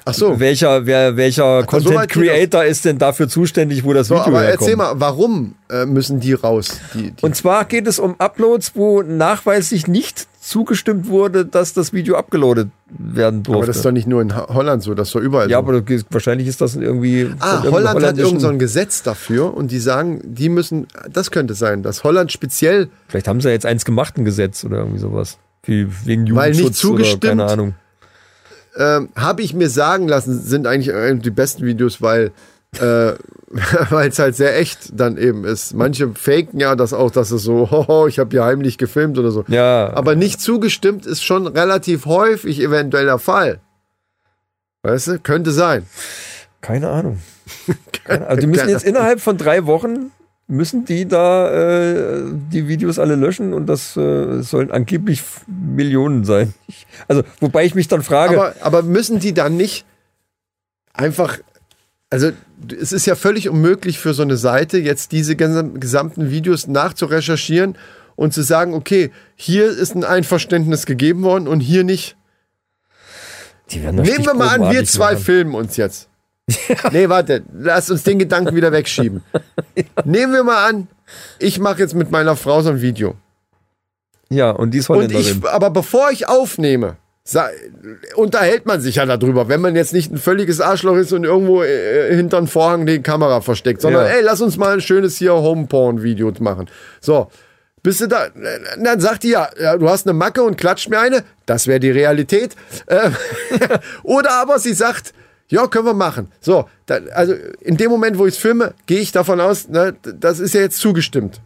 Ach so. Welcher, wer, welcher so Content geht Creator ist denn dafür zuständig, wo das So, Video aber herkommt? erzähl mal, warum äh, müssen die raus? Die, die, Und zwar geht es um Uploads, wo nachweislich nicht zugestimmt wurde, dass das Video abgeloadet werden durfte. aber das ist doch nicht nur in Ho- Holland so, das ist doch überall ja, so. aber das- wahrscheinlich ist das irgendwie. Ah, Holland hat irgend so ein Gesetz dafür und die sagen, die müssen, das könnte sein, dass Holland speziell, Vielleicht haben sie ja jetzt eins gemacht, ein Gesetz oder irgendwie sowas. Wie, wegen Weil nicht Jugendschutz zugestimmt. oder keine Ahnung. Ähm, habe ich mir sagen lassen, sind eigentlich äh, die besten Videos, weil äh, weil es halt sehr echt dann eben ist. Manche faken ja das auch, dass es so, hoho, ich habe hier heimlich gefilmt oder so. Ja, Aber nicht zugestimmt ist schon relativ häufig eventuell der Fall. Weißt du, könnte sein. keine Ahnung. Also die müssen jetzt innerhalb von drei Wochen müssen die da äh, die Videos alle löschen und das äh, sollen angeblich Millionen sein. Ich, also wobei ich mich dann frage, Aber, aber müssen die dann nicht einfach, also es ist ja völlig unmöglich für so eine Seite jetzt diese gesam- gesamten Videos nachzurecherchieren und zu sagen, okay, hier ist ein Einverständnis gegeben worden und hier nicht. Nehmen wir mal an, wir zwei machen. filmen uns jetzt. Nee, warte, lass uns den Gedanken wieder wegschieben. Nehmen wir mal an, ich mache jetzt mit meiner Frau so ein Video. Ja, und die ist Und Holländerin. ich, aber bevor ich aufnehme, unterhält man sich ja darüber, wenn man jetzt nicht ein völliges Arschloch ist und irgendwo äh, hinter Vorhang die Kamera versteckt, sondern Ja. ey, lass uns mal ein schönes hier Homeporn-Video machen. So. Bist du da? Dann sagt die ja, ja, du hast eine Macke und klatscht mir eine. Das wäre die Realität. Ähm, Oder aber sie sagt, ja, können wir machen. So, da, also in dem Moment, wo ich es filme, gehe ich davon aus, ne, das ist ja jetzt zugestimmt.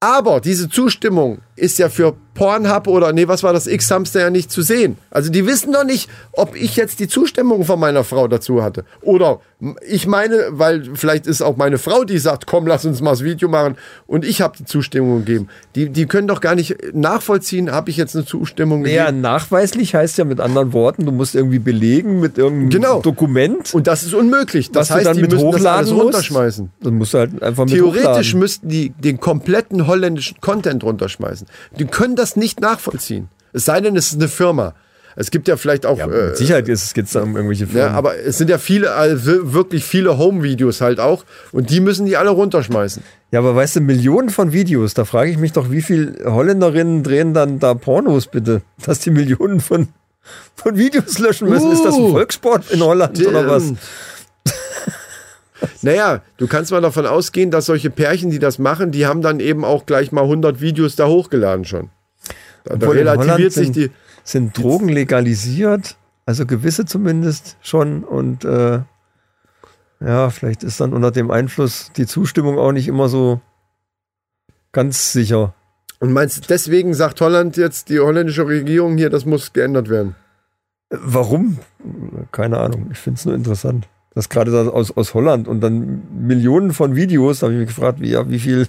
Aber diese Zustimmung ist ja für Pornhub oder nee, was war das X-Hamster ja nicht zu sehen. Also die wissen doch nicht, ob ich jetzt die Zustimmung von meiner Frau dazu hatte. Oder ich meine, weil vielleicht ist auch meine Frau, die sagt, komm, lass uns mal das Video machen und ich habe die Zustimmung gegeben. Die, die können doch gar nicht nachvollziehen, habe ich jetzt eine Zustimmung ja, gegeben. nachweislich heißt ja mit anderen Worten, du musst irgendwie belegen mit irgendeinem Genau. Dokument, Und das ist unmöglich. Das heißt, du dann die mit müssen das alles hochladen musst. runterschmeißen. Dann musst du halt einfach mit Theoretisch hochladen. müssten die den kompletten holländischen Content runterschmeißen. Die können das nicht nachvollziehen. Es sei denn, es ist eine Firma. Es gibt ja vielleicht auch. Ja, äh, mit Sicherheit geht es da um irgendwelche Firmen. ja, aber es sind ja viele, also wirklich viele Home-Videos halt auch. Und die müssen die alle runterschmeißen. Ja, aber weißt du, Millionen von Videos, da frage ich mich doch, wie viel Holländerinnen drehen dann da Pornos bitte, dass die Millionen von, von Videos löschen müssen. Ist das ein Uh, Volkssport in Holland oder was? Naja, du kannst mal davon ausgehen, dass solche Pärchen, die das machen, die haben dann eben auch gleich mal 100 Videos da hochgeladen schon. Da, da relativiert sich sind, die. sind Drogen legalisiert, also gewisse zumindest schon und äh, ja, vielleicht ist dann unter dem Einfluss die Zustimmung auch nicht immer so ganz sicher. Und meinst du, deswegen sagt Holland jetzt, die holländische Regierung hier, das muss geändert werden? Warum? Keine Ahnung. Ich finde es nur interessant. Das gerade aus, aus Holland und dann Millionen von Videos, da habe ich mich gefragt, wie, ja, wie viel,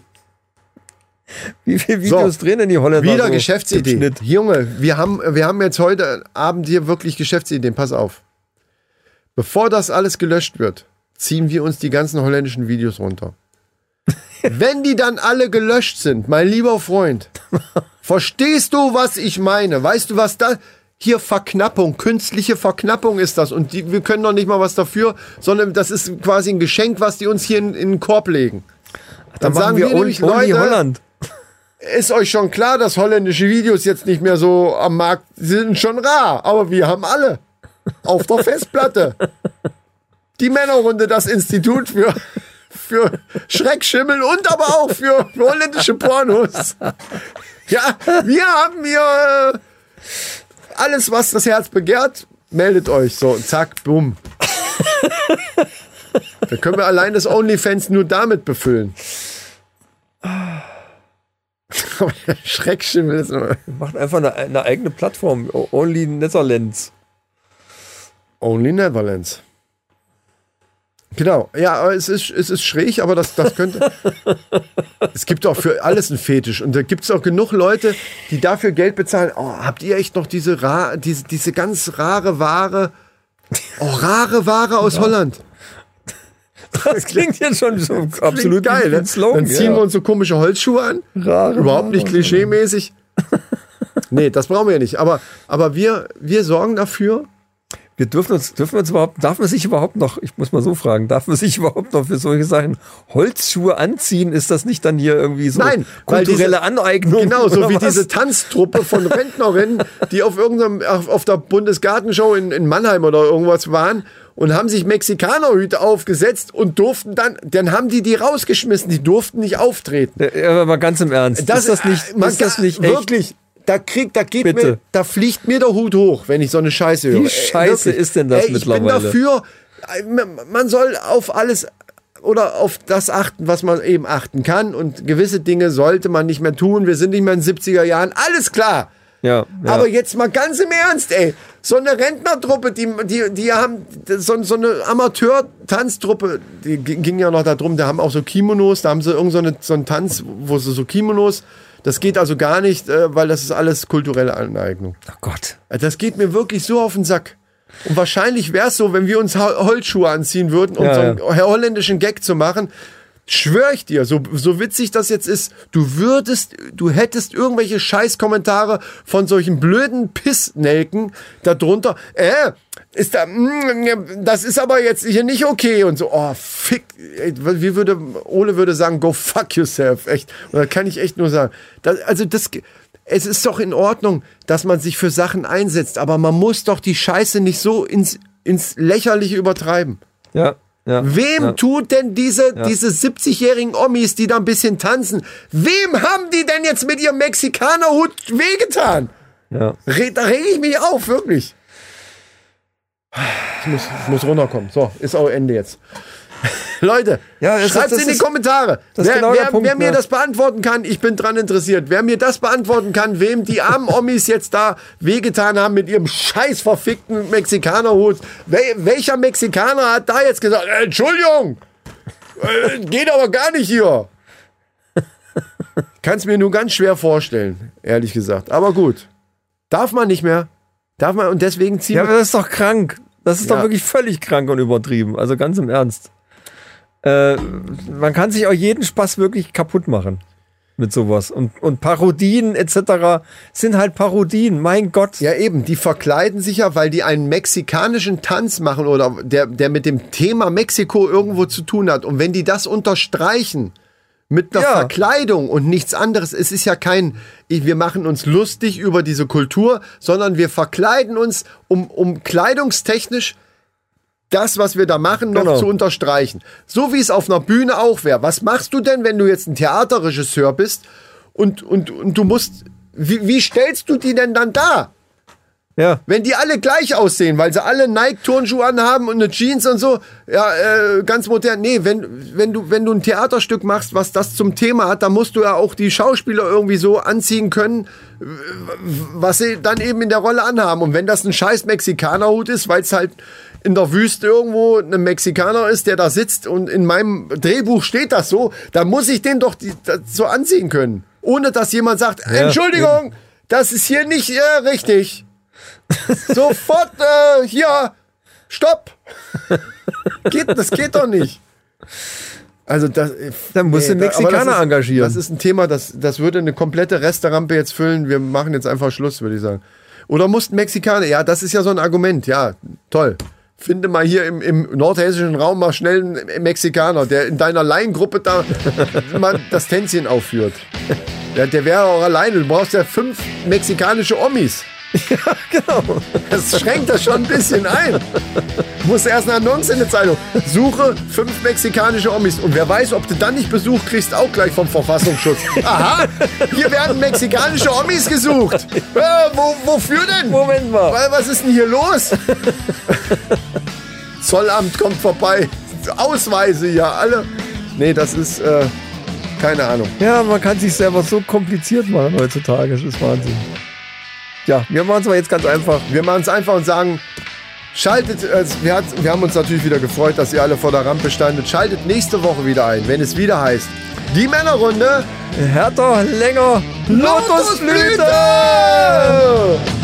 wie viel Videos drehen denn die Holländer? Wieder so Geschäftsidee. Junge, wir haben, wir haben jetzt heute Abend hier wirklich Geschäftsideen. Pass auf. Bevor das alles gelöscht wird, ziehen wir uns die ganzen holländischen Videos runter. Wenn die dann alle gelöscht sind, mein lieber Freund, verstehst du, was ich meine? Weißt du, was da hier Verknappung, künstliche Verknappung ist das und die, wir können doch nicht mal was dafür, sondern das ist quasi ein Geschenk, was die uns hier in, in den Korb legen. Dann, machen sagen wir wir, nämlich, Leute, Holland. ist euch schon klar, dass holländische Videos jetzt nicht mehr so am Markt sind, schon rar. Aber wir haben alle auf der Festplatte. Die Männerrunde, das Institut für, für Schreckschimmel und aber auch für holländische Pornos. Ja, wir haben hier äh, alles, was das Herz begehrt. meldet euch. So, zack, bumm. da können wir allein das OnlyFans nur damit befüllen. Schreckschimmel ist immer. Macht einfach eine, eine eigene Plattform. Only Netherlands. Only Netherlands. Genau, ja, es ist, es ist schräg, aber das, das könnte. es gibt auch für alles einen Fetisch. Und da gibt es auch genug Leute, die dafür Geld bezahlen. Oh, habt ihr echt noch diese, ra diese, diese ganz rare Ware? Oh, rare Ware aus Holland. Das klingt jetzt schon so absolut geil, ne? Slogan. Dann ziehen ja. wir uns so komische Holzschuhe an. Rare Überhaupt nicht klischee-mäßig. nee, das brauchen wir ja nicht. Aber, aber wir, wir sorgen dafür. Wir dürfen uns, dürfen wir uns überhaupt, darf man sich überhaupt noch, ich muss mal so fragen, darf man sich überhaupt noch für solche Sachen Holzschuhe anziehen? Ist das nicht dann hier irgendwie so Nein, weil kulturelle diese- Aneignung? Genau, so wie was? diese Tanztruppe von Rentnerinnen, die auf irgendeinem, auf, auf der Bundesgartenshow in, in Mannheim oder irgendwas waren und haben sich Mexikanerhüte aufgesetzt und durften dann, dann haben die die rausgeschmissen, die durften nicht auftreten. Ja, aber mal ganz im Ernst. ist das nicht, ist das nicht echt? wirklich? Da kriegt, da geht Bitte. mir, da fliegt mir der Hut hoch, wenn ich so eine Scheiße höre. Wie Äh, scheiße wirklich. ist denn das Ey, ich mittlerweile? bin dafür, äh, man soll auf alles oder auf das achten, was man eben achten kann und gewisse Dinge sollte man nicht mehr tun. Wir sind nicht mehr in den 70er Jahren, alles klar. Ja, ja. Aber jetzt mal ganz im Ernst, ey. So eine Rentnertruppe, die, die, die haben so, so eine Amateur-Tanztruppe, die ging ging ja noch darum, da haben auch so Kimonos, da haben sie irgend so, eine, so einen Tanz, wo sie so Kimonos, das geht also gar nicht, äh, weil das ist alles kulturelle Aneignung. oh Gott. Äh, Das geht mir wirklich so auf den Sack. Und wahrscheinlich wäre es so, wenn wir uns Ho- Holzschuhe anziehen würden, um Ja, so einen holländischen Gag zu machen. Schwör ich dir, so, so witzig das jetzt ist, du würdest, du hättest irgendwelche Scheißkommentare von solchen blöden Pissnelken darunter. Äh, ist da, mm, das ist aber jetzt hier nicht okay und so. Oh, fick. ey, Wie würde, Ole würde sagen, go fuck yourself. Echt. Und da kann ich echt nur sagen. Das, also das, es ist doch in Ordnung, dass man sich für Sachen einsetzt, aber man muss doch die Scheiße nicht so ins, ins Lächerliche übertreiben. Ja, ja. Wem ja. tut denn diese, diese 70-jährigen Omis, die da ein bisschen tanzen, wem haben die denn jetzt mit ihrem Mexikanerhut wehgetan? Ja. Re da rege ich mich auf, wirklich. Ich muss, ich muss runterkommen. So, ist auch Ende jetzt. Leute, Ja, schreibt das in die Kommentare. wer genau wer, Punkt, wer mir ja. das beantworten kann, ich bin dran interessiert. Wer mir das beantworten kann, wem die armen Omis jetzt da wehgetan haben mit ihrem scheiß verfickten Mexikanerhut. Wel welcher Mexikaner hat da jetzt gesagt, äh, Entschuldigung, äh, geht aber gar nicht hier. Kann es mir nur ganz schwer vorstellen, ehrlich gesagt. Aber gut. Darf man nicht mehr. Darf man und deswegen ziehen Ja, wir aber das ist doch krank. Das ist Ja. doch wirklich völlig krank und übertrieben. Also ganz im Ernst. Äh, man kann sich auch jeden Spaß wirklich kaputt machen mit sowas. Und, und Parodien etc. sind halt Parodien. Mein Gott. Ja, eben, die verkleiden sich ja, weil die einen mexikanischen Tanz machen oder der, der mit dem Thema Mexiko irgendwo zu tun hat. Und wenn die das unterstreichen mit einer Ja. Verkleidung und nichts anderes, es ist ja kein, wir machen uns lustig über diese Kultur, sondern wir verkleiden uns, um, um kleidungstechnisch das, was wir da machen, noch Genau. zu unterstreichen. So wie es auf einer Bühne auch wäre. Was machst du denn, wenn du jetzt ein Theaterregisseur bist und, und, und du musst, wie, wie stellst du die denn dann dar? Ja. Wenn die alle gleich aussehen, weil sie alle Nike-Turnschuhe anhaben und eine Jeans und so, ja, äh, ganz modern. Nee, wenn, wenn, du, wenn du ein Theaterstück machst, was das zum Thema hat, dann musst du ja auch die Schauspieler irgendwie so anziehen können, was sie dann eben in der Rolle anhaben. Und wenn das ein scheiß Mexikanerhut ist, weil es halt in der Wüste irgendwo ein Mexikaner ist, der da sitzt und in meinem Drehbuch steht das so, dann muss ich den doch die, so anziehen können. Ohne dass jemand sagt, Entschuldigung, das ist hier nicht äh, richtig. Sofort äh, hier, stopp. geht, das geht doch nicht. Also das, Dann musst du da- aber Mexikaner ist, engagieren. Das ist ein Thema, das, das würde eine komplette Resterampe jetzt füllen. Wir machen jetzt einfach Schluss, würde ich sagen. Oder mussten Mexikaner, ja, das ist ja so ein Argument, ja, toll. Finde mal hier im, im nordhessischen Raum mal schnell einen Mexikaner, der in deiner Laiengruppe da mal das Tänzchen aufführt. Der, der wäre auch alleine. Du brauchst ja fünf mexikanische Omis. genau. Das schränkt das schon ein bisschen ein. Muss erst eine Annonce in der Zeitung. Suche fünf mexikanische Omis. Und wer weiß, ob du dann nicht Besuch kriegst, auch gleich vom Verfassungsschutz. Aha, hier werden mexikanische Omis gesucht. Äh, wo, wofür denn? Moment mal. Weil, was ist denn hier los? Zollamt kommt vorbei. Ausweise ja alle. Nee, das ist, äh, keine Ahnung. Ja, man kann sich selber so kompliziert machen heutzutage. Das ist Wahnsinn. Ja, wir machen es mal jetzt ganz einfach. Wir machen es einfach und sagen, schaltet, äh, wir, wir haben uns natürlich wieder gefreut, dass ihr alle vor der Rampe standet. Schaltet nächste Woche wieder ein, wenn es wieder heißt, die Männerrunde Härter, länger, Lotusblüte! Lotusblüte!